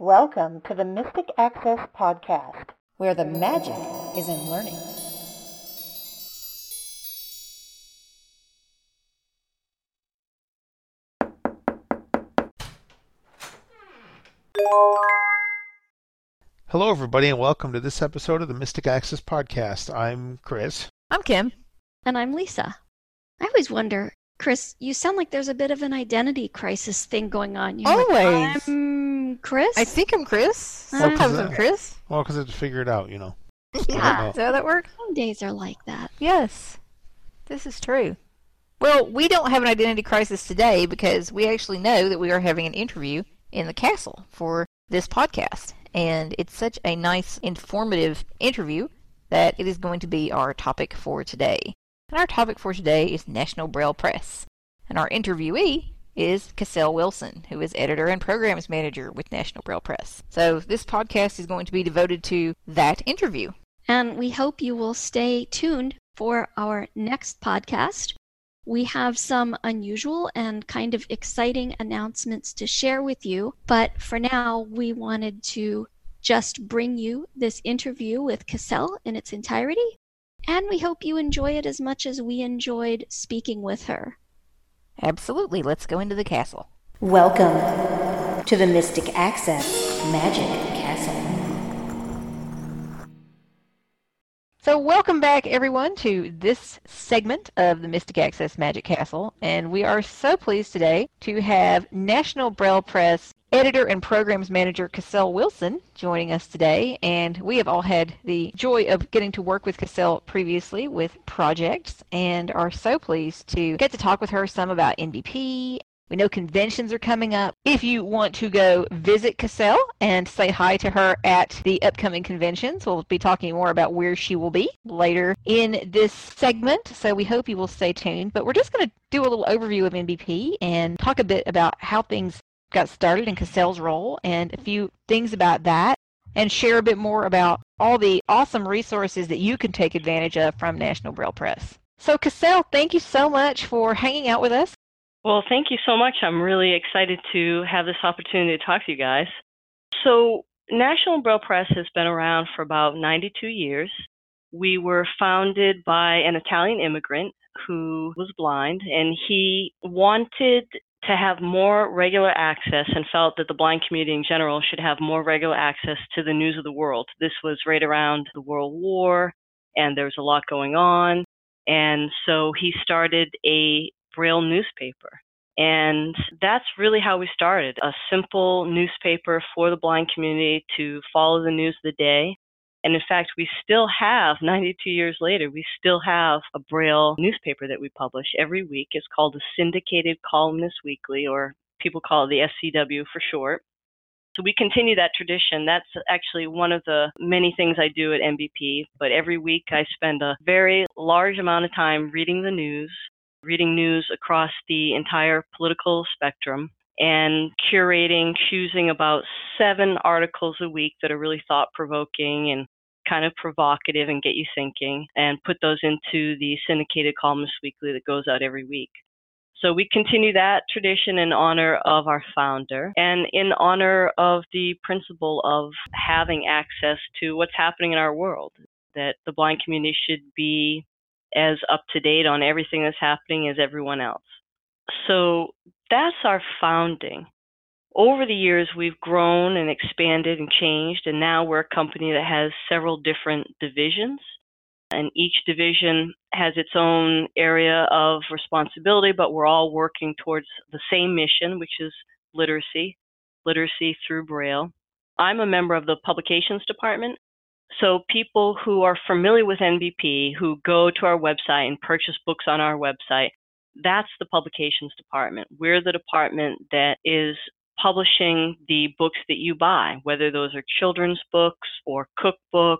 Welcome to the Mystic Access Podcast, where the magic is in learning. Hello, everybody, and welcome to this episode of the Mystic Access Podcast. I'm Chris. I'm Kim. And I'm Lisa. I always wonder, Chris, you sound like there's a bit of an identity crisis thing going on. You're like, Always. I'm Chris. I think I'm Chris. Uh, Sometimes Well, I'm Chris. Well, because I had to figure it out, you know. Yeah. Is that how that works? Some days are like that. Yes. This is true. Well, we don't have an identity crisis today because we actually know that we are having an interview in the castle for this podcast. And it's such a nice, informative interview that it is going to be our topic for today. And our topic for today is National Braille Press. And our interviewee is Cassell Wilson, who is editor and programs manager with National Braille Press. So this podcast is going to be devoted to that interview. And we hope you will stay tuned for our next podcast. We have some unusual and kind of exciting announcements to share with you, but for now, we wanted to just bring you this interview with Cassell in its entirety, and we hope you enjoy it as much as we enjoyed speaking with her. Absolutely. Let's go into the castle. Welcome to the Mystic Access Magic Castle. So, welcome back, everyone, to this segment of the Mystic Access Magic Castle. And we are so pleased today to have National Braille Press editor and programs manager Cassell Wilson joining us today. And we have all had the joy of getting to work with Cassell previously with projects and are so pleased to get to talk with her some about NBP we know conventions are coming up. If you want to go visit Cassell and say hi to her at the upcoming conventions, we'll be talking more about where she will be later in this segment. So we hope you will stay tuned. But we're just going to do a little overview of NBP and talk a bit about how things got started in Cassell's role and a few things about that and share a bit more about all the awesome resources that you can take advantage of from National Braille Press. So Cassell, thank you so much for hanging out with us. Well, thank you so much. I'm really excited to have this opportunity to talk to you guys. So, National Braille Press has been around for about 92 years. We were founded by an Italian immigrant who was blind, and he wanted to have more regular access and felt that the blind community in general should have more regular access to the news of the world. This was right around the World War, and there was a lot going on. And so he started a Braille newspaper. And that's really how we started a simple newspaper for the blind community to follow the news of the day. And in fact, we still have, 92 years later, we still have a Braille newspaper that we publish every week. It's called the Syndicated Columnist Weekly, or people call it the SCW for short. So we continue that tradition. That's actually one of the many things I do at NBP. But every week I spend a very large amount of time reading the news, reading news across the entire political spectrum and curating, choosing about seven articles a week that are really thought provoking and kind of provocative and get you thinking, and put those into the syndicated columnist weekly that goes out every week. So we continue that tradition in honor of our founder and in honor of the principle of having access to what's happening in our world, that the blind community should be as up to date on everything that's happening as everyone else. So that's our founding. Over the years, we've grown and expanded and changed, and now we're a company that has several different divisions. And each division has its own area of responsibility, but we're all working towards the same mission, which is literacy, literacy through Braille. I'm a member of the publications department, so people who are familiar with NBP, who go to our website and purchase books on our website, that's the publications department. We're the department that is publishing the books that you buy, whether those are children's books or cookbooks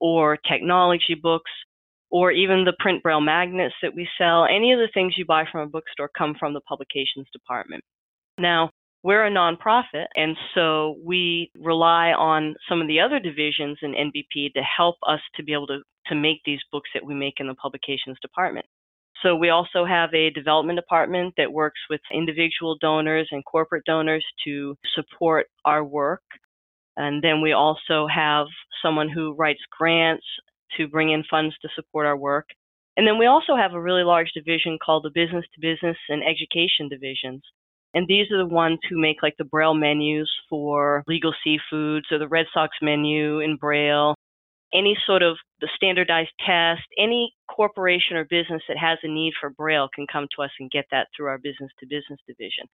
or technology books or even the print braille magnets that we sell. Any of the things you buy from a bookstore come from the publications department. Now, we're a nonprofit, and so we rely on some of the other divisions in NBP to help us to be able to, to make these books that we make in the publications department. So we also have a development department that works with individual donors and corporate donors to support our work. And then we also have someone who writes grants to bring in funds to support our work. And then we also have a really large division called the business to business and education divisions. And these are the ones who make like the Braille menus for legal seafoods or the Red Sox menu in Braille, any sort of the standardized test, any corporation or business that has a need for Braille can come to us and get that through our business to business division.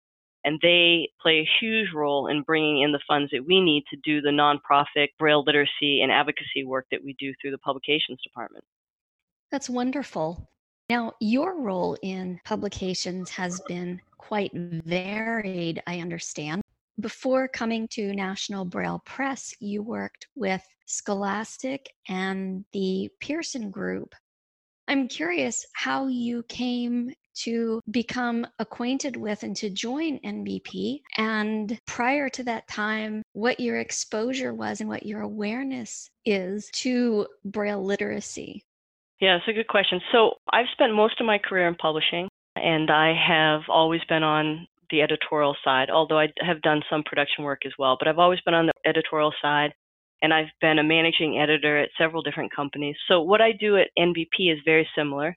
And they play a huge role in bringing in the funds that we need to do the nonprofit Braille literacy and advocacy work that we do through the publications department. That's wonderful. Now, your role in publications has been quite varied, I understand. Before coming to National Braille Press, you worked with Scholastic and the Pearson Group. I'm curious how you came to become acquainted with and to join NBP. And prior to that time, what your exposure was and what your awareness is to Braille literacy. Yeah, it's a good question. So I've spent most of my career in publishing, and I have always been on the editorial side, although I have done some production work as well. But I've always been on the editorial side, and I've been a managing editor at several different companies. So what I do at NBP is very similar.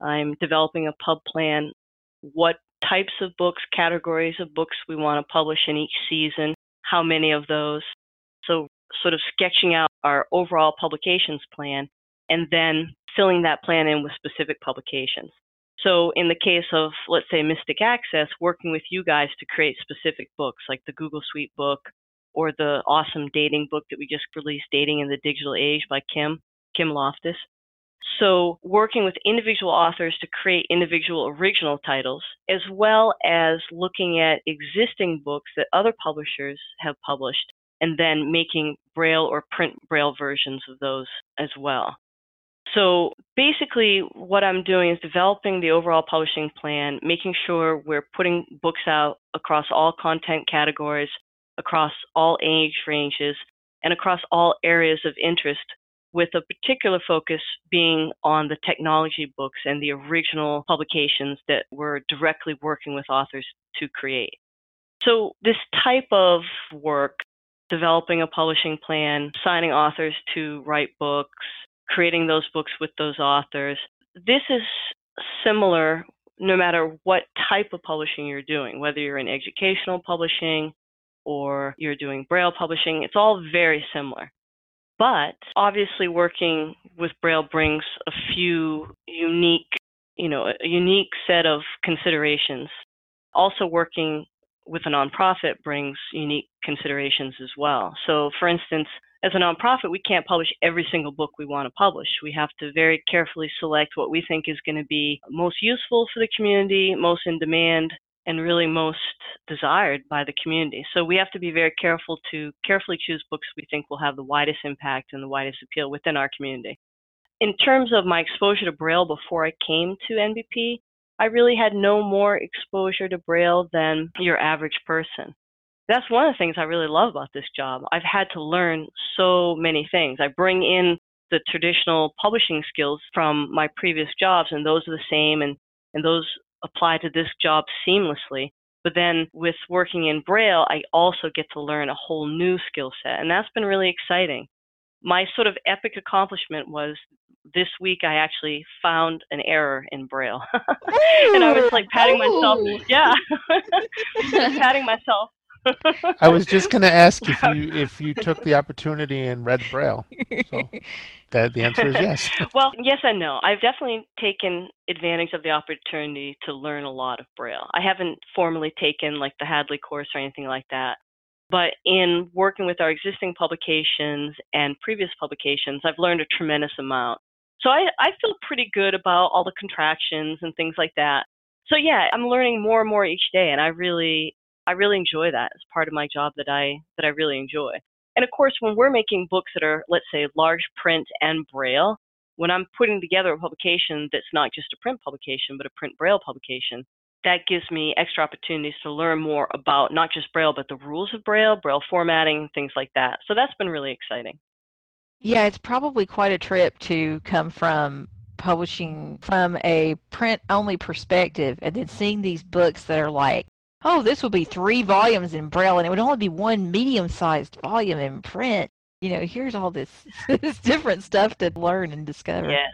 I'm developing a pub plan, what types of books, categories of books we want to publish in each season, how many of those. So sort of sketching out our overall publications plan and then filling that plan in with specific publications. So, in the case of, let's say, Mystic Access, working with you guys to create specific books like the Google Suite book or the awesome dating book that we just released, Dating in the Digital Age by Kim, Kim Loftis. So, working with individual authors to create individual original titles, as well as looking at existing books that other publishers have published, and then making Braille or print Braille versions of those as well. So basically, what I'm doing is developing the overall publishing plan, making sure we're putting books out across all content categories, across all age ranges, and across all areas of interest, with a particular focus being on the technology books and the original publications that we're directly working with authors to create. So, this type of work, developing a publishing plan, signing authors to write books, creating those books with those authors. This is similar no matter what type of publishing you're doing, whether you're in educational publishing or you're doing Braille publishing, it's all very similar. But obviously, working with Braille brings a few unique, you know, a unique set of considerations. Also, working with a nonprofit brings unique considerations as well. So, for instance, as a nonprofit, we can't publish every single book we want to publish. We have to very carefully select what we think is going to be most useful for the community, most in demand, and really most desired by the community. So we have to be very careful to carefully choose books we think will have the widest impact and the widest appeal within our community. In terms of my exposure to Braille before I came to NBP, I really had no more exposure to Braille than your average person that's one of the things I really love about this job. I've had to learn so many things. I bring in the traditional publishing skills from my previous jobs, and those are the same, and, and those apply to this job seamlessly. But then with working in Braille, I also get to learn a whole new skill set, and that's been really exciting. My sort of epic accomplishment was this week I actually found an error in Braille. and I was like patting myself, oh! yeah, patting myself I was just going to ask if you if you took the opportunity and read Braille. So that the answer is yes. well, yes and no. I've definitely taken advantage of the opportunity to learn a lot of Braille. I haven't formally taken like the Hadley course or anything like that. But in working with our existing publications and previous publications, I've learned a tremendous amount. So I, I feel pretty good about all the contractions and things like that. So yeah, I'm learning more and more each day, and I really I really enjoy that as part of my job that I that I really enjoy. And of course, when we're making books that are, let's say, large print and braille, when I'm putting together a publication that's not just a print publication, but a print braille publication, that gives me extra opportunities to learn more about not just braille, but the rules of braille, braille formatting, things like that. So that's been really exciting. Yeah, it's probably quite a trip to come from publishing from a print only perspective and then seeing these books that are like, oh, this will be three volumes in Braille and it would only be one medium sized volume in print. You know, here's all this, this different stuff to learn and discover. Yes.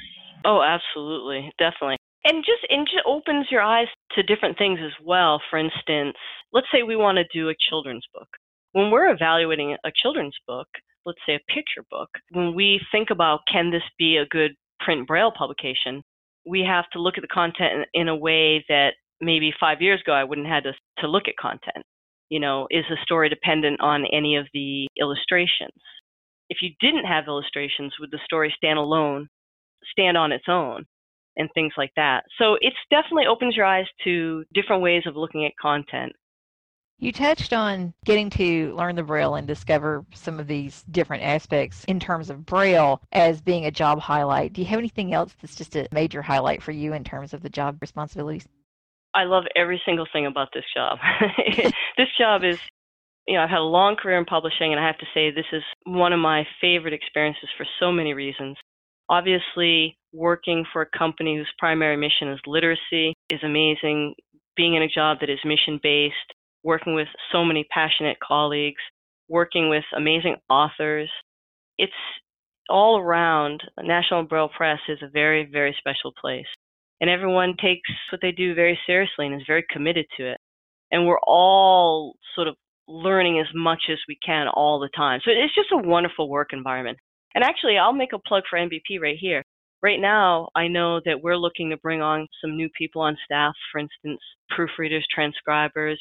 Oh, absolutely. Definitely. And just and just opens your eyes to different things as well. For instance, let's say we want to do a children's book. When we're evaluating a children's book, let's say a picture book, when we think about can this be a good print braille publication, we have to look at the content in, in a way that maybe five years ago I wouldn't have had to, to look at content. You know, is the story dependent on any of the illustrations? If you didn't have illustrations, would the story stand alone, stand on its own? and things like that. So it's definitely opens your eyes to different ways of looking at content. You touched on getting to learn the Braille and discover some of these different aspects in terms of Braille as being a job highlight. Do you have anything else that's just a major highlight for you in terms of the job responsibilities? I love every single thing about this job. this job is, you know, I've had a long career in publishing, and I have to say this is one of my favorite experiences for so many reasons. Obviously, working for a company whose primary mission is literacy is amazing. Being in a job that is mission based, working with so many passionate colleagues, working with amazing authors. It's all around, National Braille Press is a very, very special place. And everyone takes what they do very seriously and is very committed to it. And we're all sort of learning as much as we can all the time. So it's just a wonderful work environment. And actually, I'll make a plug for NBP right here. Right now, I know that we're looking to bring on some new people on staff, for instance, proofreaders, transcribers.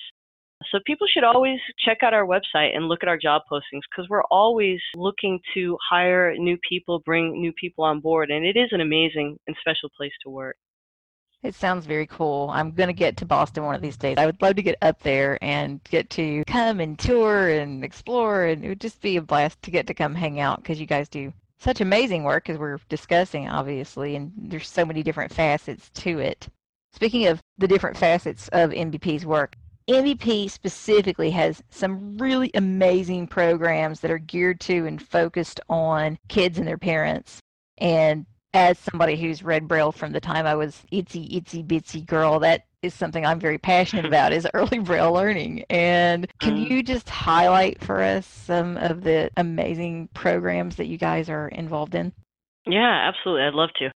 So people should always check out our website and look at our job postings because we're always looking to hire new people, bring new people on board, and it is an amazing and special place to work. It sounds very cool. I'm going to get to Boston one of these days. I would love to get up there and get to come and tour and explore, and it would just be a blast to get to come hang out because you guys do such amazing work as we're discussing, obviously, and there's so many different facets to it. Speaking of the different facets of NBP's work, NBP specifically has some really amazing programs that are geared to and focused on kids and their parents. And as somebody who's read Braille from the time I was itsy itsy bitsy girl, that is something I'm very passionate about is early Braille learning. And can mm. you just highlight for us some of the amazing programs that you guys are involved in? Yeah, absolutely. I'd love to.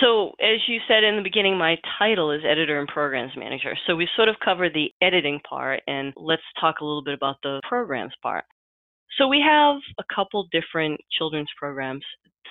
So, as you said in the beginning, my title is Editor and Programs Manager. So, we sort of covered the editing part, and let's talk a little bit about the programs part. So, we have a couple different children's programs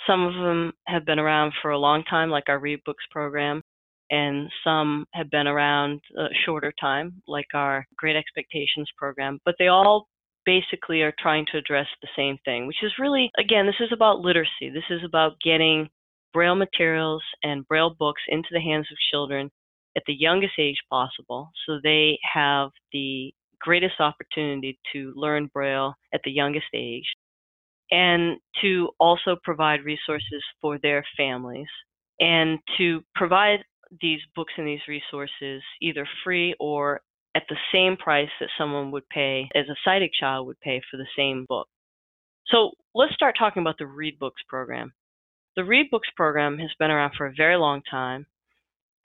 some of them have been around for a long time, like our Read Books program, and some have been around a shorter time, like our Great Expectations program. But they all basically are trying to address the same thing, which is really, again, this is about literacy. This is about getting Braille materials and Braille books into the hands of children at the youngest age possible so they have the greatest opportunity to learn Braille at the youngest age and to also provide resources for their families and to provide these books and these resources either free or at the same price that someone would pay as a sighted child would pay for the same book. So let's start talking about the Read Books program. The Read Books program has been around for a very long time,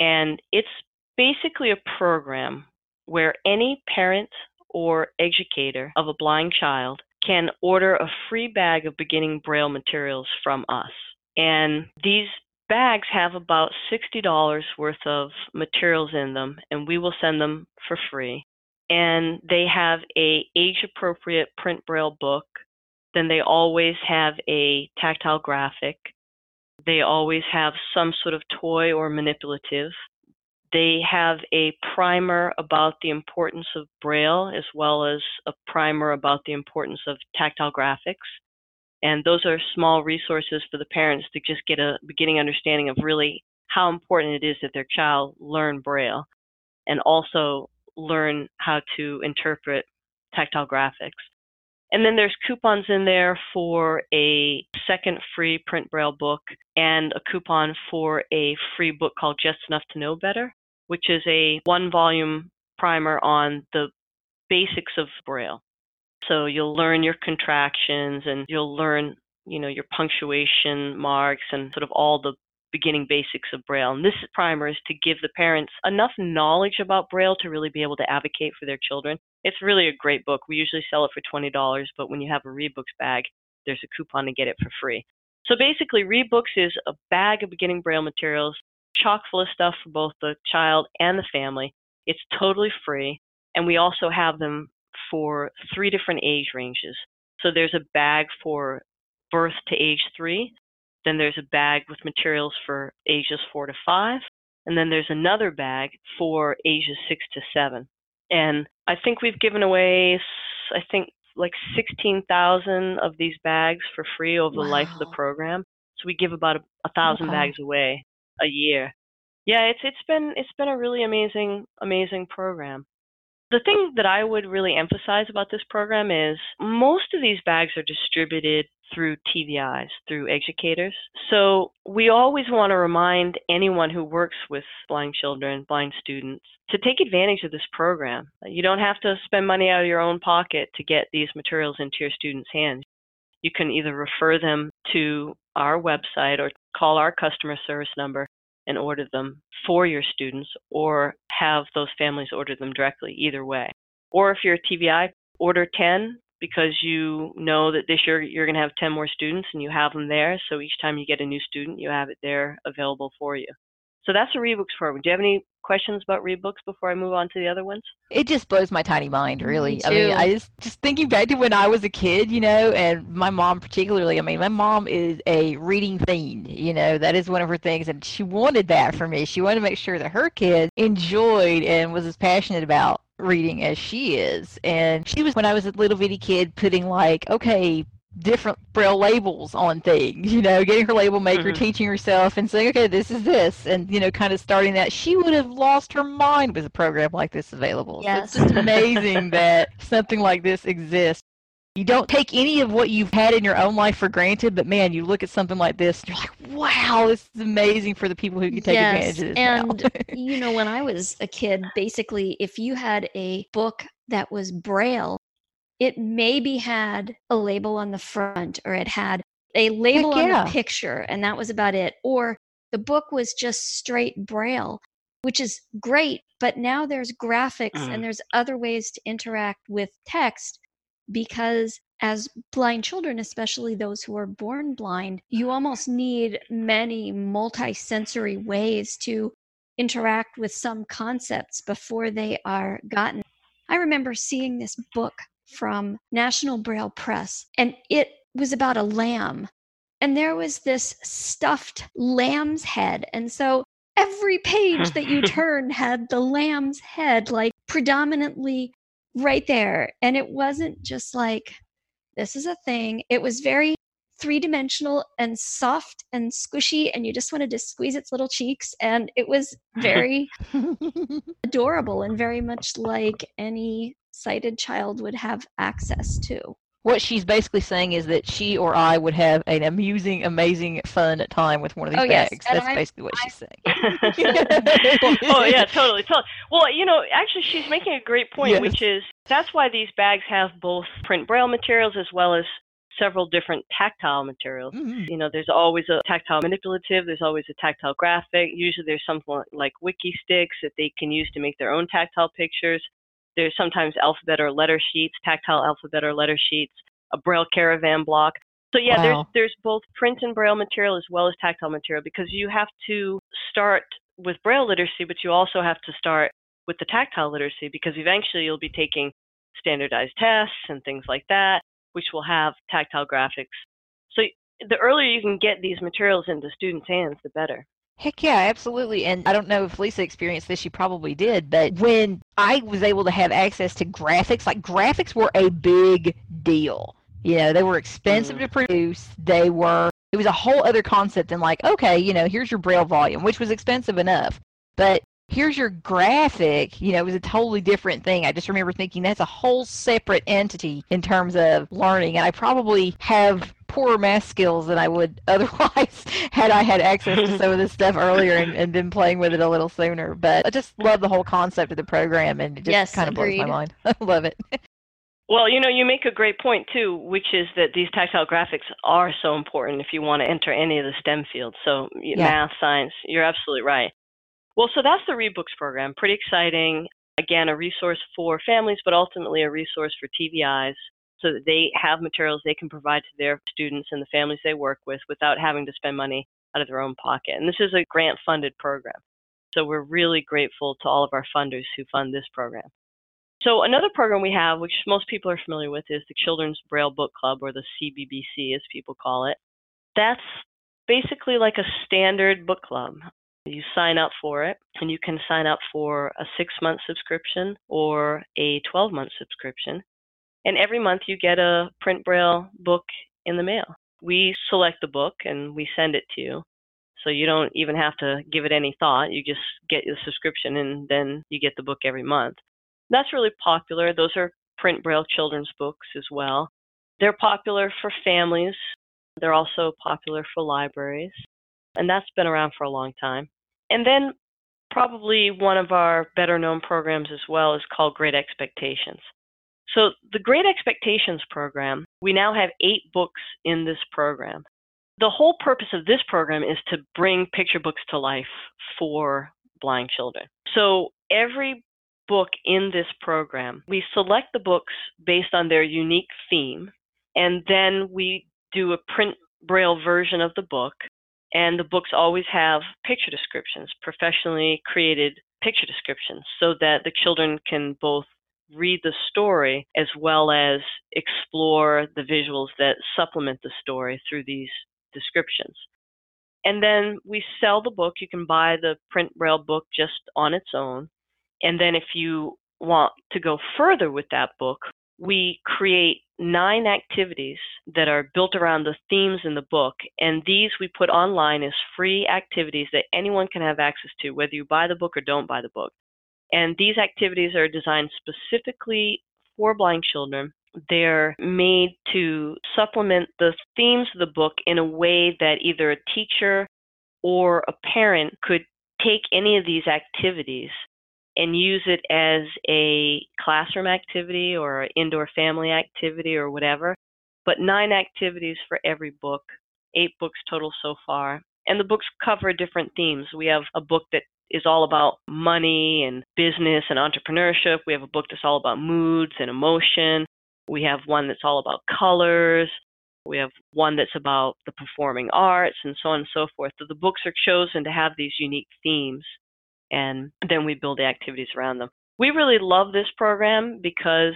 and it's basically a program where any parent or educator of a blind child can order a free bag of beginning Braille materials from us. And these bags have about $60 worth of materials in them, and we will send them for free. And they have a age appropriate print Braille book. Then they always have a tactile graphic. They always have some sort of toy or manipulative. They have a primer about the importance of Braille as well as a primer about the importance of tactile graphics. And those are small resources for the parents to just get a beginning understanding of really how important it is that their child learn Braille and also learn how to interpret tactile graphics. And then there's coupons in there for a second free print braille book and a coupon for a free book called Just Enough to Know Better which is a one volume primer on the basics of Braille. So you'll learn your contractions and you'll learn, you know, your punctuation marks and sort of all the beginning basics of Braille. And this primer is to give the parents enough knowledge about Braille to really be able to advocate for their children. It's really a great book. We usually sell it for $20, but when you have a ReadBooks bag, there's a coupon to get it for free. So basically, ReadBooks is a bag of beginning Braille materials, chock full of stuff for both the child and the family. It's totally free, and we also have them for three different age ranges. So there's a bag for birth to age three, then there's a bag with materials for ages four to five, and then there's another bag for ages six to seven. And I think we've given away, I think, like 16,000 of these bags for free over the life of the program. So we give about a, a thousand Okay. bags away a year. Yeah, it's it's been it's been a really amazing amazing program. The thing that I would really emphasize about this program is most of these bags are distributed through TVIs, through educators. So we always want to remind anyone who works with blind children, blind students, to take advantage of this program. You don't have to spend money out of your own pocket to get these materials into your students' hands. You can either refer them to our website or call our customer service number and order them for your students or have those families order them directly, either way. Or if you're a TVI, order 10 because you know that this year you're going to have 10 more students and you have them there. So each time you get a new student, you have it there available for you. So that's a ReadBooks program. Do you have any questions about ReadBooks before I move on to the other ones? It just blows my tiny mind, really. I too. mean, I just just thinking back to when I was a kid, you know, and my mom particularly. I mean, my mom is a reading fiend. You know, that is one of her things, and she wanted that for me. She wanted to make sure that her kids enjoyed and was as passionate about reading as she is. And she was when I was a little bitty kid, putting like, okay, different braille labels on things you know getting her label maker Mhm. teaching herself and saying okay this is this and you know kind of starting that she would have lost her mind with a program like this available so Yes. it's just amazing that something like this exists you don't take any of what you've had in your own life for granted but man you look at something like this and you're like wow this is amazing for the people who can take yes, advantage of this and you know, when I was a kid, basically, if you had a book that was braille, it maybe had a label on the front or it had a label on yeah. the picture, and that was about it. Or the book was just straight braille, which is great, but now there's graphics Mhm. and there's other ways to interact with text because as blind children, especially those who are born blind, you almost need many multi-sensory ways to interact with some concepts before they are gotten. I remember seeing this book from National Braille Press, and it was about a lamb. And there was this stuffed lamb's head. And so every page that you turned had the lamb's head, like predominantly right there. And it wasn't just like, this is a thing. It was very three dimensional and soft and squishy, and you just wanted to squeeze its little cheeks. And it was very adorable and very much like any sighted child would have access to. what she's basically saying is that she or I would have an amusing, amazing, fun time with one of these Oh, bags. and That's I- basically what she's saying. oh yeah, totally, totally. Well, you know, actually, she's making a great point, Yes. which is that's why these bags have both print braille materials as well as several different tactile materials. Mhm. You know, there's always a tactile manipulative. There's always a tactile graphic. Usually, there's something like Wikki Stix that they can use to make their own tactile pictures. There's sometimes alphabet or letter sheets, tactile alphabet or letter sheets, a braille caravan block. So yeah, Wow. there's there's both print and braille material as well as tactile material because you have to start with braille literacy, but you also have to start with the tactile literacy because eventually you'll be taking standardized tests and things like that, which will have tactile graphics. So the earlier you can get these materials into students' hands, the better. Heck yeah, absolutely. And I don't know if Lisa experienced this, she probably did, but when I was able to have access to graphics, like graphics were a big deal. You know, they were expensive Mm. to produce. They were, it was a whole other concept than like, okay, you know, here's your Braille volume, which was expensive enough. But here's your graphic, you know, it was a totally different thing. I just remember thinking that's a whole separate entity in terms of learning. And I probably have poorer math skills than I would otherwise had I had access to some of this stuff earlier and, and been playing with it a little sooner. But I just love the whole concept of the program and it just Yes, kind of blows my mind. I love it. Well, you know, you make a great point too, which is that these tactile graphics are so important if you want to enter any of the STEM fields. So, Yeah. math, science, you're absolutely right. Well, so that's the ReadBooks program. Pretty exciting. Again, a resource for families, but ultimately a resource for TVIs so that they have materials they can provide to their students and the families they work with without having to spend money out of their own pocket. And this is a grant funded program. So we're really grateful to all of our funders who fund this program. So another program we have, which most people are familiar with, is the Children's Braille Book Club, or the CBBC as people call it. That's basically like a standard book club. You sign up for it, and you can sign up for a six month subscription or a 12 month subscription. And every month you get a print Braille book in the mail. We select the book and we send it to you. So you don't even have to give it any thought. You just get the subscription and then you get the book every month. That's really popular. Those are print Braille children's books as well. They're popular for families. They're also popular for libraries. And that's been around for a long time. And then probably one of our better known programs as well is called Great Expectations. So the Great Expectations program, we now have eight books in this program. The whole purpose of this program is to bring picture books to life for blind children. So every book in this program, we select the books based on their unique theme, and then we do a print braille version of the book. And the books always have picture descriptions, professionally created picture descriptions, so that the children can both read the story as well as explore the visuals that supplement the story through these descriptions. And then we sell the book. You can buy the print braille book just on its own. And then if you want to go further with that book, we create nine activities that are built around the themes in the book. And these we put online as free activities that anyone can have access to, whether you buy the book or don't buy the book. And these activities are designed specifically for blind children. They're made to supplement the themes of the book in a way that either a teacher or a parent could take any of these activities and use it as a classroom activity or an indoor family activity or whatever. But nine activities for every book, eight books total so far. And the books cover different themes. We have a book that is all about money and business and entrepreneurship. We have a book that's all about moods and emotion. We have one that's all about colors. We have one that's about the performing arts and so on and so forth. So the books are chosen to have these unique themes and then we build the activities around them. We really love this program because,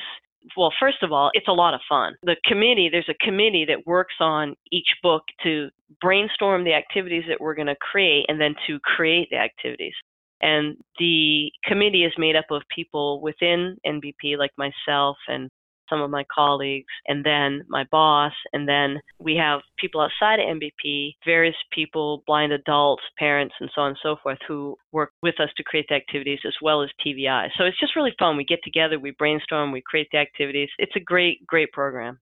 well, first of all, it's a lot of fun. The committee, there's a committee that works on each book to brainstorm the activities that we're going to create and then to create the activities. And the committee is made up of people within NBP, like myself and some of my colleagues, and then my boss, and then we have people outside of NBP, various people, blind adults, parents, and so on and so forth, who work with us to create the activities as well as TVI. So it's just really fun. We get together, we brainstorm, we create the activities. It's a great, great program.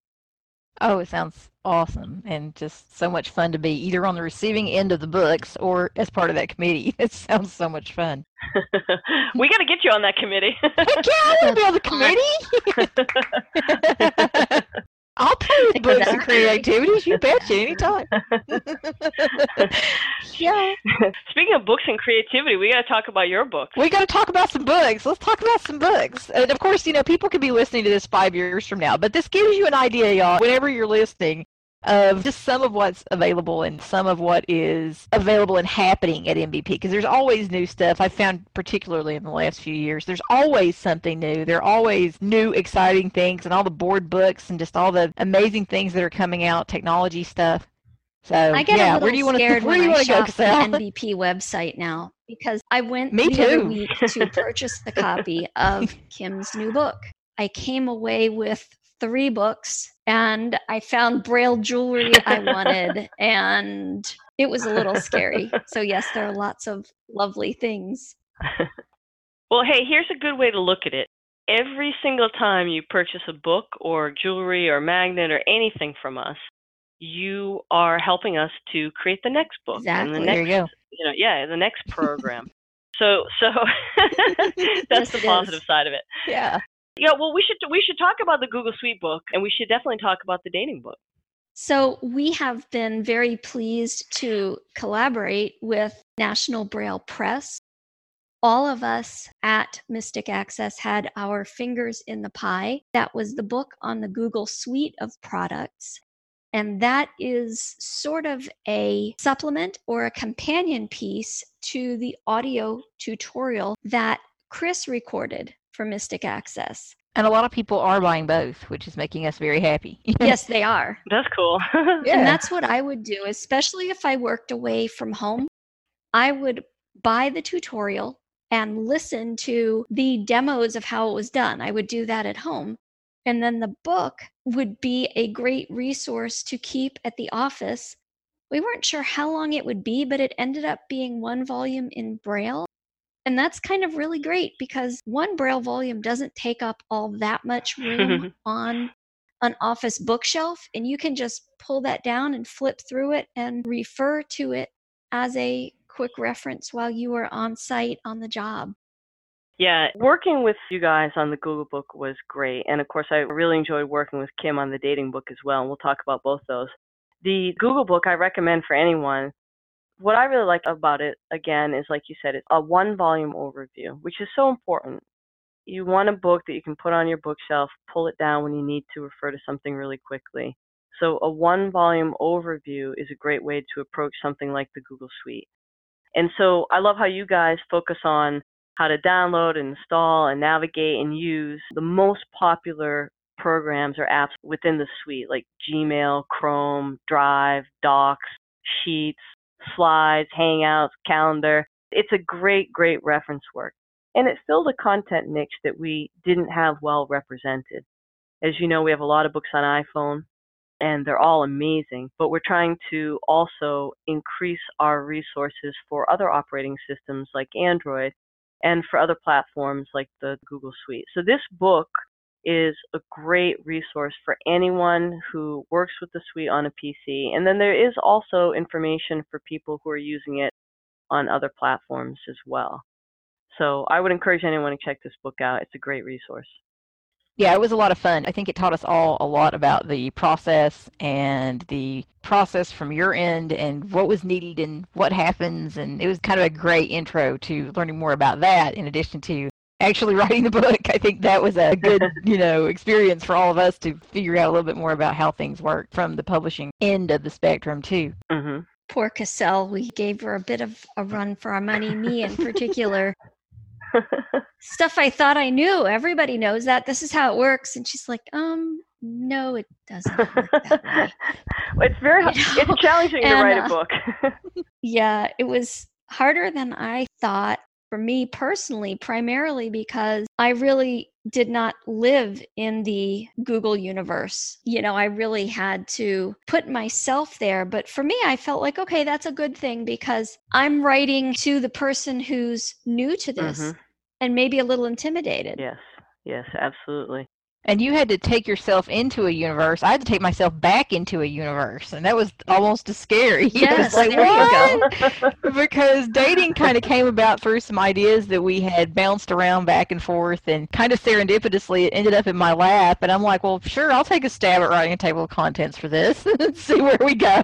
Oh, it sounds awesome and just so much fun to be either on the receiving end of the books or as part of that committee. It sounds so much fun. we got to get you on that committee. Yeah, I want to be on the committee. I'll play with books and activities. You betcha, anytime. yeah. Speaking of books and creativity, we got to talk about your book. We got to talk about some books. Let's talk about some books. And of course, you know, people could be listening to this five years from now, but this gives you an idea, y'all, whenever you're listening, of just some of what's available and some of what is available and happening at NBP. Because there's always new stuff. I found, particularly in the last few years, there's always something new. There are always new, exciting things, and all the board books and just all the amazing things that are coming out, technology stuff. So, I get yeah, a little where do you want to scared where do when I want to go, shop the NBP website now because I went Me the other too. week to purchase the copy of Kim's new book. I came away with three books and I found braille jewelry I wanted and it was a little scary. So yes, there are lots of lovely things. Well, hey, here's a good way to look at it. Every single time you purchase a book or jewelry or magnet or anything from us, you are helping us to create the next book and the Exactly. next There you go. you know, yeah, the next program. so, so Yes, that's the positive is. side of it. Yeah. Yeah, well, we should we should talk about the Google Suite book, and we should definitely talk about the dating book. So, we have been very pleased to collaborate with National Braille Press. All of us at Mystic Access had our fingers in the pie. That was the book on the Google Suite of products. And that is sort of a supplement or a companion piece to the audio tutorial that Chris recorded for Mystic Access. And a lot of people are buying both, which is making us very happy. yes, they are. That's cool. Yeah. And that's what I would do, especially if I worked away from home. I would buy the tutorial and listen to the demos of how it was done. I would do that at home. And then the book would be a great resource to keep at the office. We weren't sure how long it would be, but it ended up being one volume in Braille. And that's kind of really great because one Braille volume doesn't take up all that much room on an office bookshelf. And you can just pull that down and flip through it and refer to it as a quick reference while you are on site on the job. Yeah, working with you guys on the Google book was great. And of course, I really enjoyed working with Kim on the dating book as well. And we'll talk about both those. The Google book I recommend for anyone. What I really like about it, again, is like you said, it's a one volume overview, which is so important. You want a book that you can put on your bookshelf, pull it down when you need to refer to something really quickly. So, a one volume overview is a great way to approach something like the Google Suite. And so, I love how you guys focus on how to download and install and navigate and use the most popular programs or apps within the suite, like Gmail, Chrome, Drive, Docs, Sheets, Slides, Hangouts, Calendar. It's a great, great reference work. And it filled a content niche that we didn't have well represented. As you know, we have a lot of books on iPhone, and they're all amazing, but we're trying to also increase our resources for other operating systems like Android and for other platforms like the Google Suite. So this book is a great resource for anyone who works with the suite on a PC. And then there is also information for people who are using it on other platforms as well. So I would encourage anyone to check this book out. It's a great resource. Yeah, it was a lot of fun. I think it taught us all a lot about the process and the process from your end and what was needed and what happens. And it was kind of a great intro to learning more about that in addition to actually writing the book. I think that was a good, you know, experience for all of us to figure out a little bit more about how things work from the publishing end of the spectrum too. hmm Poor Cassell, we gave her a bit of a run for our money, me in particular. Stuff I thought I knew. Everybody knows that. This is how it works. And she's like, um, no, it doesn't work that way. Well, it's very You know, it's challenging to write uh, a book. Yeah, it was harder than I thought for me personally, primarily because I really did not live in the Google universe. You know, I really had to put myself there. But for me, I felt like, okay, that's a good thing because I'm writing to the person who's new to this Mhm. and maybe a little intimidated. yes, yes, absolutely. And you had to take yourself into a universe. I had to take myself back into a universe, and that was almost as scary. Yes, like, there you go. because dating kind of came about through some ideas that we had bounced around back and forth and kind of serendipitously it ended up in my lap and i'm like well sure i'll take a stab at writing a table of contents for this and see where we go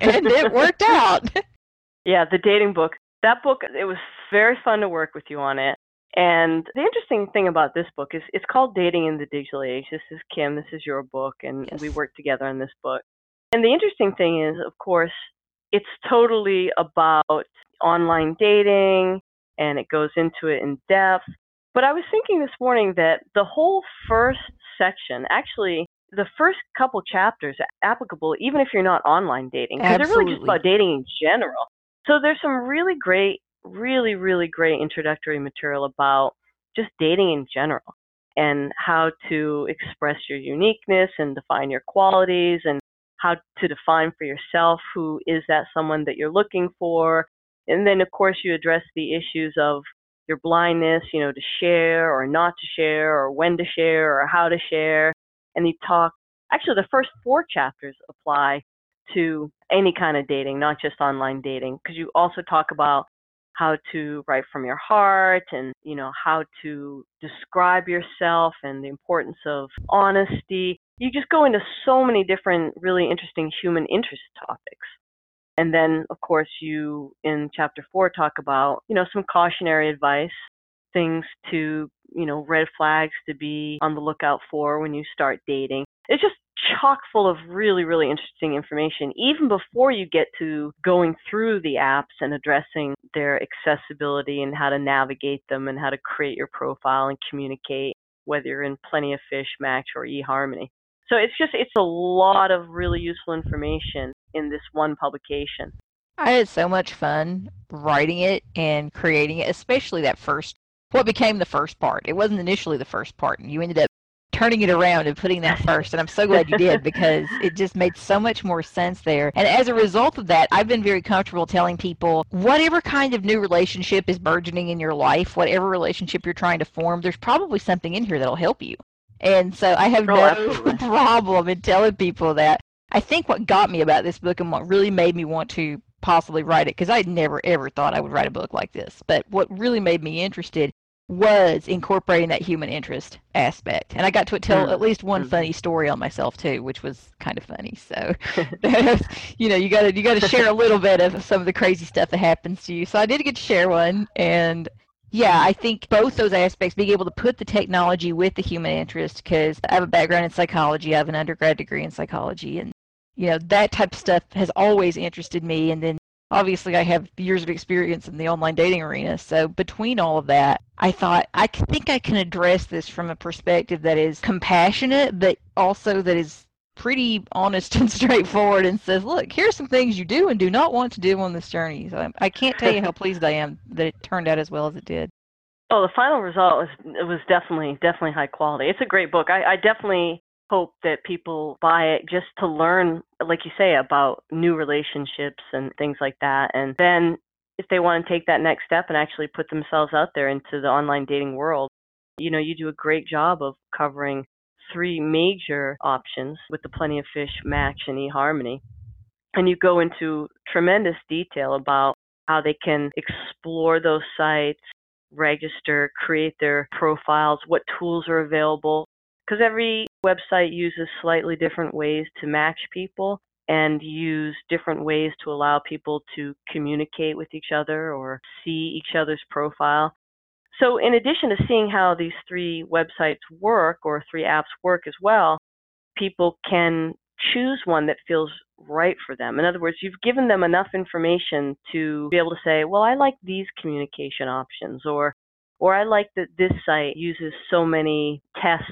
and it worked out Yeah, the dating book. That book, it was very fun to work with you on it. And the interesting thing about this book is it's called Dating in the Digital Age. This is Kim, this is your book, and we worked together on this book. And the interesting thing is, of course, it's totally about online dating and it goes into it in depth. But I was thinking this morning that the whole first section, actually, the first couple chapters are applicable even if you're not online dating because they're really just about dating in general. So there's some really great, really, really great introductory material about just dating in general and how to express your uniqueness and define your qualities and how to define for yourself who is that someone that you're looking for. And then, of course, you address the issues of your blindness, you know, to share or not to share or when to share or how to share. And you talk, actually, the first four chapters apply to any kind of dating, not just online dating, because you also talk about how to write from your heart and, you know, how to describe yourself and the importance of honesty. You just go into so many different really interesting human interest topics. And then, of course, you in chapter four talk about, you know, some cautionary advice, things to, you know, red flags to be on the lookout for when you start dating. It's just chock full of really, really interesting information, even before you get to going through the apps and addressing their accessibility and how to navigate them and how to create your profile and communicate, whether you're in Plenty of Fish, Match, or eHarmony. So it's just, it's a lot of really useful information in this one publication. I had so much fun writing it and creating it, especially that first, what became the first part. It wasn't initially the first part, and you ended up turning it around and putting that first. And I'm so glad you did because it just made so much more sense there. And as a result of that, I've been very comfortable telling people whatever kind of new relationship is burgeoning in your life, whatever relationship you're trying to form, there's probably something in here that'll help you. And so I have Oh, no problem in telling people that. I think what got me about this book and what really made me want to possibly write it, because I never ever thought I would write a book like this, but what really made me interested was incorporating that human interest aspect. And I got to tell at least one Mhm. funny story on myself too, which was kind of funny. So, you know, you got to you got to share a little bit of some of the crazy stuff that happens to you. So I did get to share one, and yeah, I think both those aspects, being able to put the technology with the human interest, because I have a background in psychology, I have an undergrad degree in psychology, and you know that type of stuff has always interested me. And then obviously I have years of experience in the online dating arena. So between all of that, I thought i think I can address this from a perspective that is compassionate, but also that is pretty honest and straightforward and says, look, here's some things you do and do not want to do on this journey. So I, can't tell you how pleased I am that it turned out as well as it did. Oh, the final result was it was definitely definitely high quality. It's a great book. I, I definitely hope that people buy it just to learn, like you say, about new relationships and things like that. And then if they want to take that next step and actually put themselves out there into the online dating world, you know, you do a great job of covering three major options with the Plenty of Fish, Match, and eHarmony. And you go into tremendous detail about how they can explore those sites, register, create their profiles, what tools are available. Because every website uses slightly different ways to match people and use different ways to allow people to communicate with each other or see each other's profile. So, in addition to seeing how these three websites work or three apps work as well, people can choose one that feels right for them. In other words, you've given them enough information to be able to say, well, I like these communication options or or I like that this site uses so many tests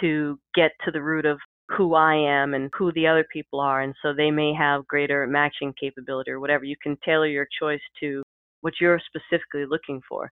to get to the root of who I am and who the other people are and so they may have greater matching capability or whatever. You can tailor your choice to what you're specifically looking for.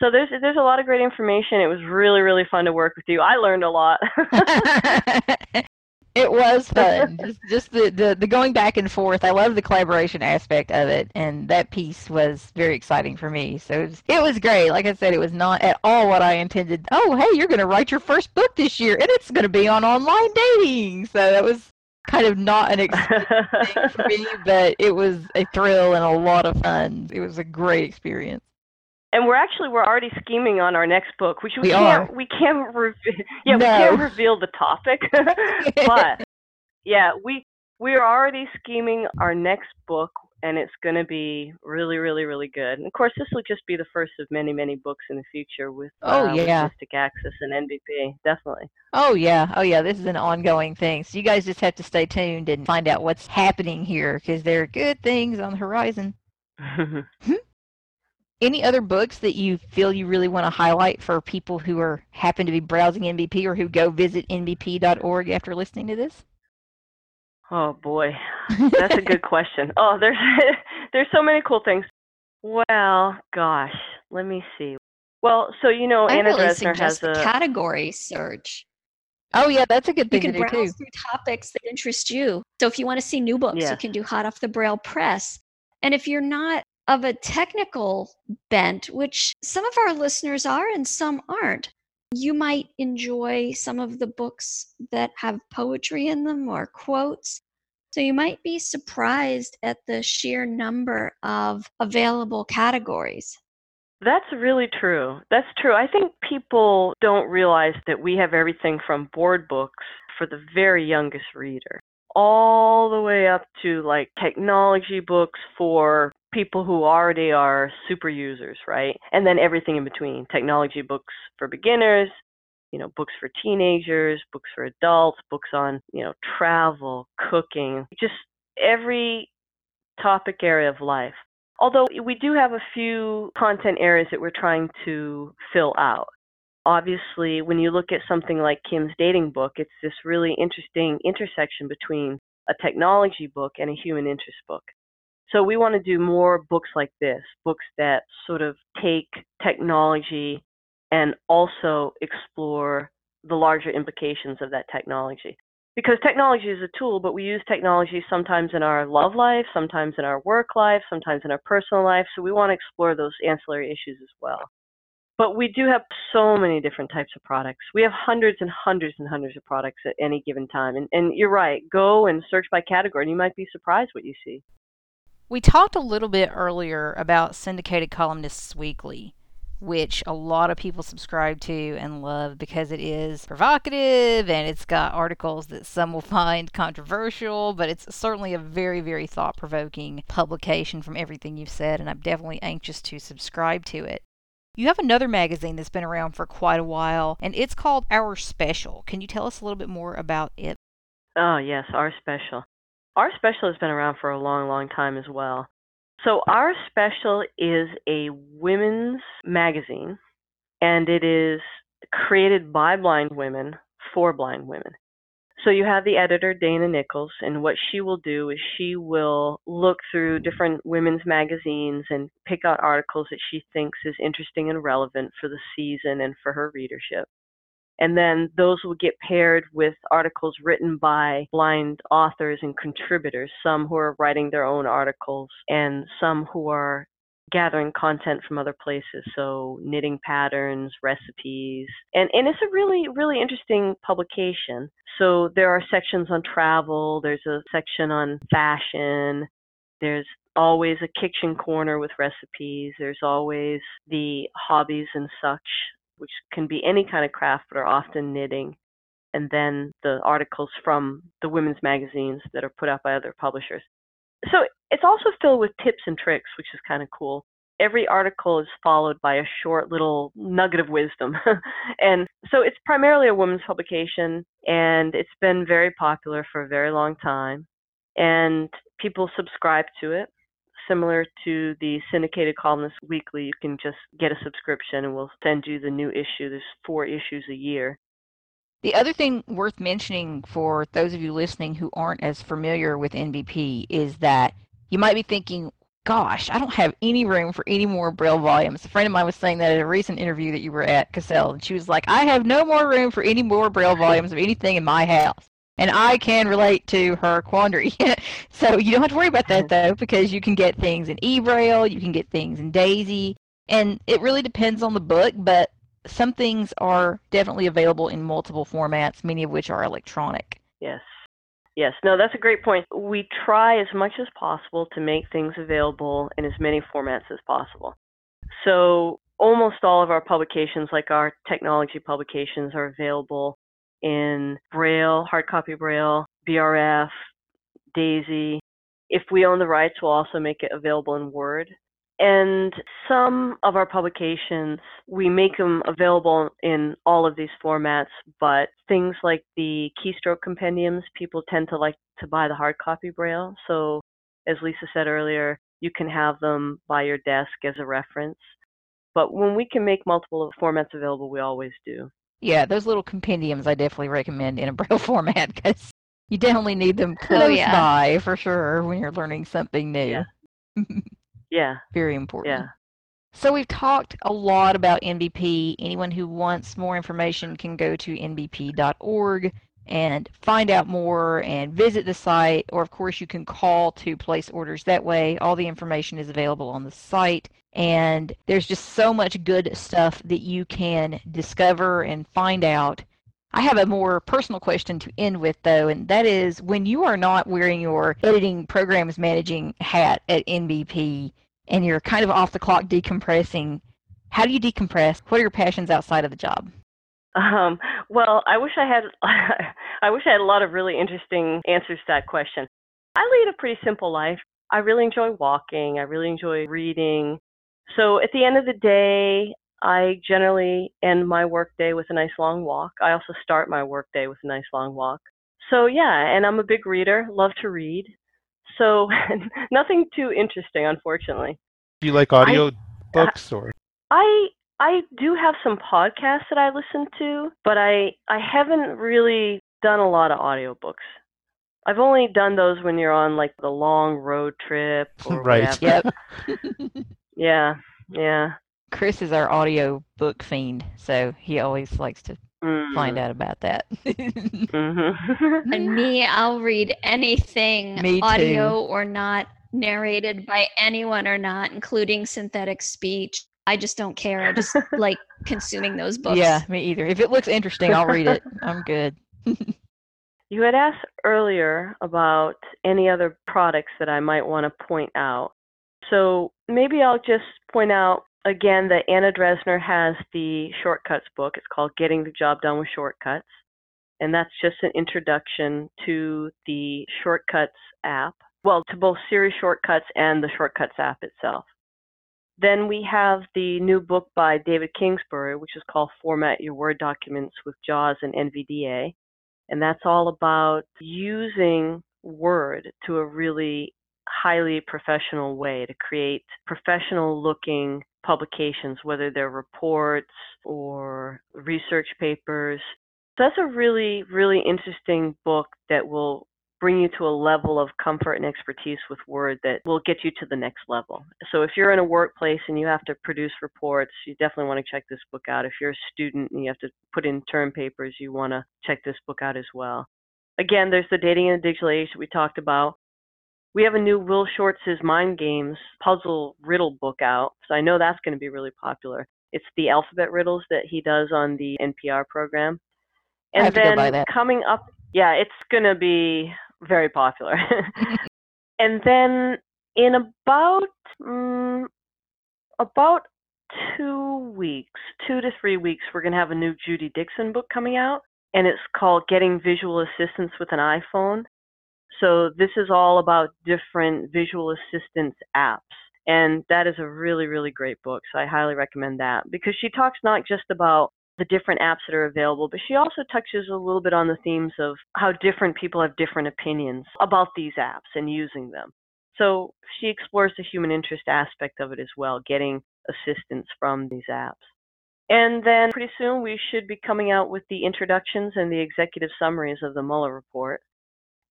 So there's there's a lot of great information. It was really really fun to work with you. I learned a lot. it was fun. just just the, the, the going back and forth. I love the collaboration aspect of it, and that piece was very exciting for me. So it was, it was great. Like I said, it was not at all what I intended. Oh, hey, you're going to write your first book this year, and it's going to be on online dating. So that was kind of not an expected thing for me, but it was a thrill and a lot of fun. It was a great experience. And we're actually we're already scheming on our next book, which we, We can't are. we can't reveal. Yeah, we can't reveal the topic, but yeah, we we are already scheming our next book, and it's going to be really, really, really good. And of course, this will just be the first of many, many books in the future with Oh, uh, yeah. Mystic Access and NBP, definitely. Oh yeah, oh yeah. This is an ongoing thing. So you guys just have to stay tuned and find out what's happening here because there are good things on the horizon. Any other books that you feel you really want to highlight for people who are happen to be browsing NBP or who go visit nbp.org after listening to this? oh boy, that's a good question. Oh, there's there's so many cool things. Well, gosh, let me see. Well, so you know, I Anna really Dresner has a category search. oh yeah, that's a good You thing can to do You can browse too. through topics that interest you. So if you want to see new books, you can do Hot Off the Braille Press. And if you're not of a technical bent, which some of our listeners are and some aren't, you might enjoy some of the books that have poetry in them or quotes. So you might be surprised at the sheer number of available categories. That's really true. That's true. I think people don't realize that we have everything from board books for the very youngest reader all the way up to like technology books for people who already are super users, right? And then everything in between technology books for beginners, you know, books for teenagers, books for adults, books on, you know, travel, cooking, just every topic area of life. Although we do have a few content areas that we're trying to fill out. Obviously, when you look at something like Kim's dating book, it's this really interesting intersection between a technology book and a human interest book. So we want to do more books like this, books that sort of take technology and also explore the larger implications of that technology. Because technology is a tool, but we use technology sometimes in our love life, sometimes in our work life, sometimes in our personal life. So we want to explore those ancillary issues as well. But we do have so many different types of products. We have hundreds and hundreds and hundreds of products at any given time. And, and you're right, go and search by category, and you might be surprised what you see. We talked a little bit earlier about Syndicated Columnists Weekly which a lot of people subscribe to and love because it is provocative and it's got articles that some will find controversial, but it's certainly a very, very thought provoking publication from everything you've said, and I'm definitely anxious to subscribe to it. You have another magazine that's been around for quite a while, and it's called Our Special. Can you tell us a little bit more about it? Oh, yes, Our Special. Our Special has been around for a long, long time as well. So, Our Special is a women's magazine, and it is created by blind women for blind women. So, you have the editor, Dana Nichols, and what she will do is she will look through different women's magazines and pick out articles that she thinks is interesting and relevant for the season and for her readership and then those will get paired with articles written by blind authors and contributors, some who are writing their own articles and some who are gathering content from other places. So knitting patterns recipes and and it's a really really interesting publication. So there are sections on travel there's a section on fashion there's always a kitchen corner with recipes there's always the hobbies and such which can be any kind of craft but are often knitting, and then the articles from the women's magazines that are put out by other publishers. So it's also filled with tips and tricks, which is kind of cool. Every article is followed by a short little nugget of wisdom. and so it's primarily a women's publication, and it's been very popular for a very long time. And people subscribe to it similar to the syndicated columnist weekly you can just get a subscription and we'll send you the new issue. There's four issues a year. The other thing worth mentioning for those of you listening who aren't as familiar with nbp is that you might be thinking gosh i don't have any room for any more braille volumes. A friend of mine was saying that at a recent interview that you were at cassell and she was like i have no more room for any more braille volumes of anything in my house and I can relate to her quandary. so you don't have to worry about that mm-hmm. though, because you can get things in eBraille, you can get things in Daisy, and it really depends on the book, but some things are definitely available in multiple formats, many of which are electronic. Yes. Yes, no, that's a great point. We try as much as possible to make things available in as many formats as possible. So almost all of our publications, like our technology publications, are available in Braille, hard copy Braille, BRF, DAISY. If we own the rights, we'll also make it available in Word. And some of our publications, we make them available in all of these formats, but things like the keystroke compendiums, people tend to like to buy the hard copy Braille. So, as Lisa said earlier, you can have them by your desk as a reference. But when we can make multiple formats available, we always do. Yeah, those little compendiums I definitely recommend in a braille format because you definitely need them oh, close oh, yeah. by for sure when you're learning something new. Yeah. yeah. Very important. Yeah. So we've talked a lot about NBP. Anyone who wants more information can go to nbp.org and find out more and visit the site. Or, of course, you can call to place orders that way. All the information is available on the site. And there's just so much good stuff that you can discover and find out I have a more personal question to end with, though, and that is when you are not wearing your editing programs managing hat at NBP and you're kind of off the clock decompressing, how do you decompress? What are your passions outside of the job? Um, well, I wish I had I wish I had a lot of really interesting answers to that question. I lead a pretty simple life. I really enjoy walking. I really enjoy reading. So at the end of the day, I generally end my workday with a nice long walk. I also start my workday with a nice long walk. So yeah, and I'm a big reader, love to read. So nothing too interesting, unfortunately. Do you like audio books or? I I do have some podcasts that I listen to, but I I haven't really done a lot of audiobooks. I've only done those when you're on like the long road trip or Right. whatever. Yep. Yeah, yeah. Chris is our audio book fiend, so he always likes to Mm. find out about that. Mhm. And me, I'll read anything, Me too. audio or not, narrated by anyone or not, including synthetic speech. I just don't care. I just like consuming those books. yeah, me either. If it looks interesting, I'll read it. I'm good. You had asked earlier about any other products that I might want to point out. So maybe I'll just point out again that Anna Dresner has the shortcuts book. It's called Getting the Job Done with Shortcuts. And that's just an introduction to the Shortcuts app. Well, to both Siri Shortcuts and the Shortcuts app itself. Then we have the new book by David Kingsbury, which is called Format Your Word Documents with JAWS and NVDA and that's all about using Word to a really highly professional way to create professional looking publications, whether they're reports or research papers. So that's a really, really interesting book that will bring you to a level of comfort and expertise with Word that will get you to the next level. So if you're in a workplace and you have to produce reports, you definitely want to check this book out. If you're a student and you have to put in term papers, you want to check this book out as well. Again, there's the Dating in the Digital Age that we talked about. We have a new Will Shortz's Mind Games puzzle riddle book out, so I know that's going to be really popular. It's the alphabet riddles that he does on the NPR program. I And have to go then buy that. coming up, yeah, it's going to be very popular. and then in about mm, about two weeks, two to three weeks, we're going to have a new Judy Dixon book coming out, and it's called Getting Visual Assistance with an iPhone. So this is all about different visual assistance apps. And that is a really, really great book. So I highly recommend that because she talks not just about the different apps that are available, but she also touches a little bit on the themes of how different people have different opinions about these apps and using them. So she explores the human interest aspect of it as well, getting assistance from these apps. And then pretty soon we should be coming out with the introductions and the executive summaries of the Mueller report.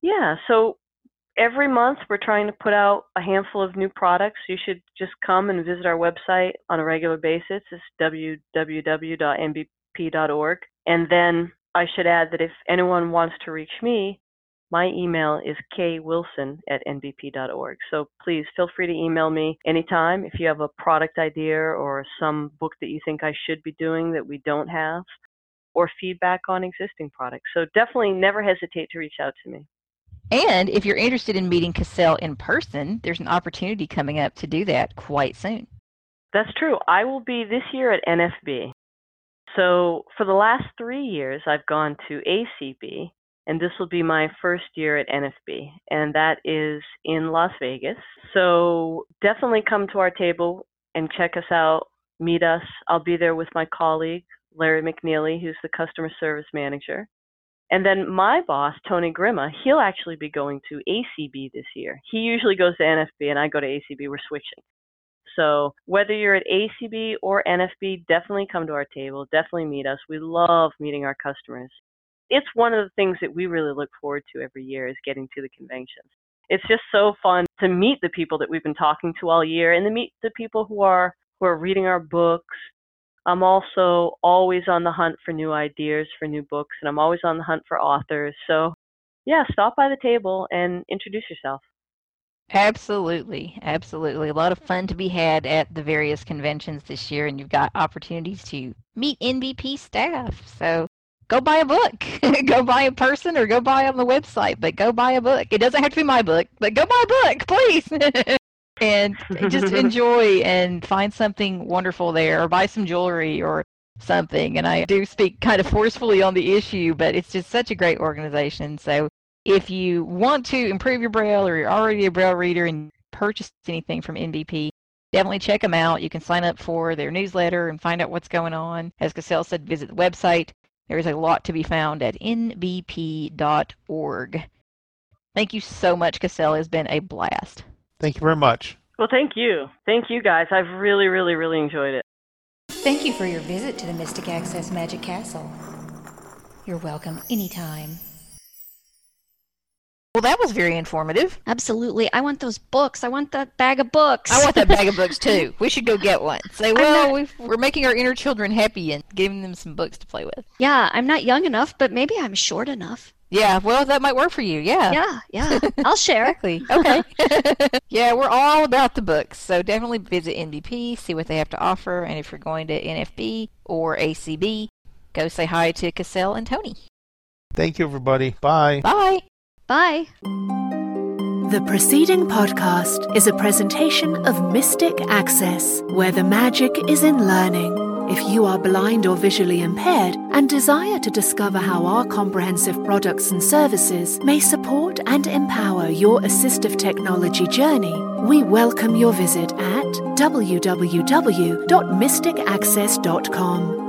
Yeah, so every month we're trying to put out a handful of new products. You should just come and visit our website on a regular basis. It's www.nbp.org. And then I should add that if anyone wants to reach me, my email is kwilson at nbp.org. So please feel free to email me anytime if you have a product idea or some book that you think I should be doing that we don't have, or feedback on existing products. So definitely never hesitate to reach out to me. And if you're interested in meeting Cassell in person, there's an opportunity coming up to do that quite soon. That's true. I will be this year at NFB. So for the last three years, I've gone to ACB, and this will be my first year at NFB, and that is in Las Vegas. So definitely come to our table and check us out, meet us. I'll be there with my colleague, Larry McNeely, who's the customer service manager. And then my boss, Tony Grima, he'll actually be going to ACB this year. He usually goes to NFB, and I go to ACB. We're switching. So whether you're at ACB or NFB, definitely come to our table. Definitely meet us. We love meeting our customers. It's one of the things that we really look forward to every year is getting to the conventions. It's just so fun to meet the people that we've been talking to all year and to meet the people who are who are reading our books. I'm also always on the hunt for new ideas for new books and I'm always on the hunt for authors. So yeah, stop by the table and introduce yourself. Absolutely, absolutely. A lot of fun to be had at the various conventions this year, and you've got opportunities to meet NBP staff. So go buy a book. go buy a person or go buy on the website, but go buy a book. It doesn't have to be my book, but go buy a book, please. and just enjoy and find something wonderful there or buy some jewelry or something. And I do speak kind of forcefully on the issue, but it's just such a great organization. So if you want to improve your Braille or you're already a Braille reader and purchase anything from NBP, definitely check them out. You can sign up for their newsletter and find out what's going on. As Cassell said, visit the website. There is a lot to be found at nbp.org. Thank you so much, Cassell. It's been a blast. Thank you very much. Well, thank you. Thank you guys. I've really, really, really enjoyed it. Thank you for your visit to the Mystic Access Magic Castle. You're welcome anytime. Well, that was very informative. Absolutely. I want those books. I want that bag of books. I want that bag of books too. We should go get one. Say, well, we are making our inner children happy and giving them some books to play with. Yeah, I'm not young enough, but maybe I'm short enough. Yeah, well, that might work for you. Yeah. Yeah, yeah. I'll share. exactly. Okay. yeah, we're all about the books. So definitely visit NBP, see what they have to offer. And if you're going to NFB or ACB, go say hi to Cassell and Tony. Thank you, everybody. Bye. Bye. Bye. The preceding podcast is a presentation of Mystic Access, where the magic is in learning. If you are blind or visually impaired and desire to discover how our comprehensive products and services may support and empower your assistive technology journey, we welcome your visit at www.mysticaccess.com.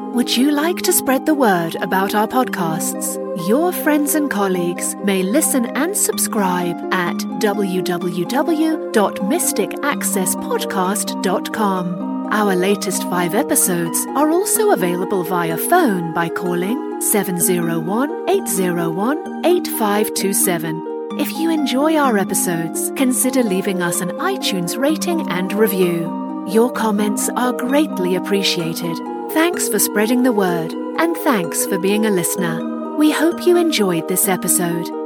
Would you like to spread the word about our podcasts? Your friends and colleagues may listen and subscribe at www.mysticaccesspodcast.com. Our latest five episodes are also available via phone by calling 701 801 8527. If you enjoy our episodes, consider leaving us an iTunes rating and review. Your comments are greatly appreciated. Thanks for spreading the word, and thanks for being a listener. We hope you enjoyed this episode.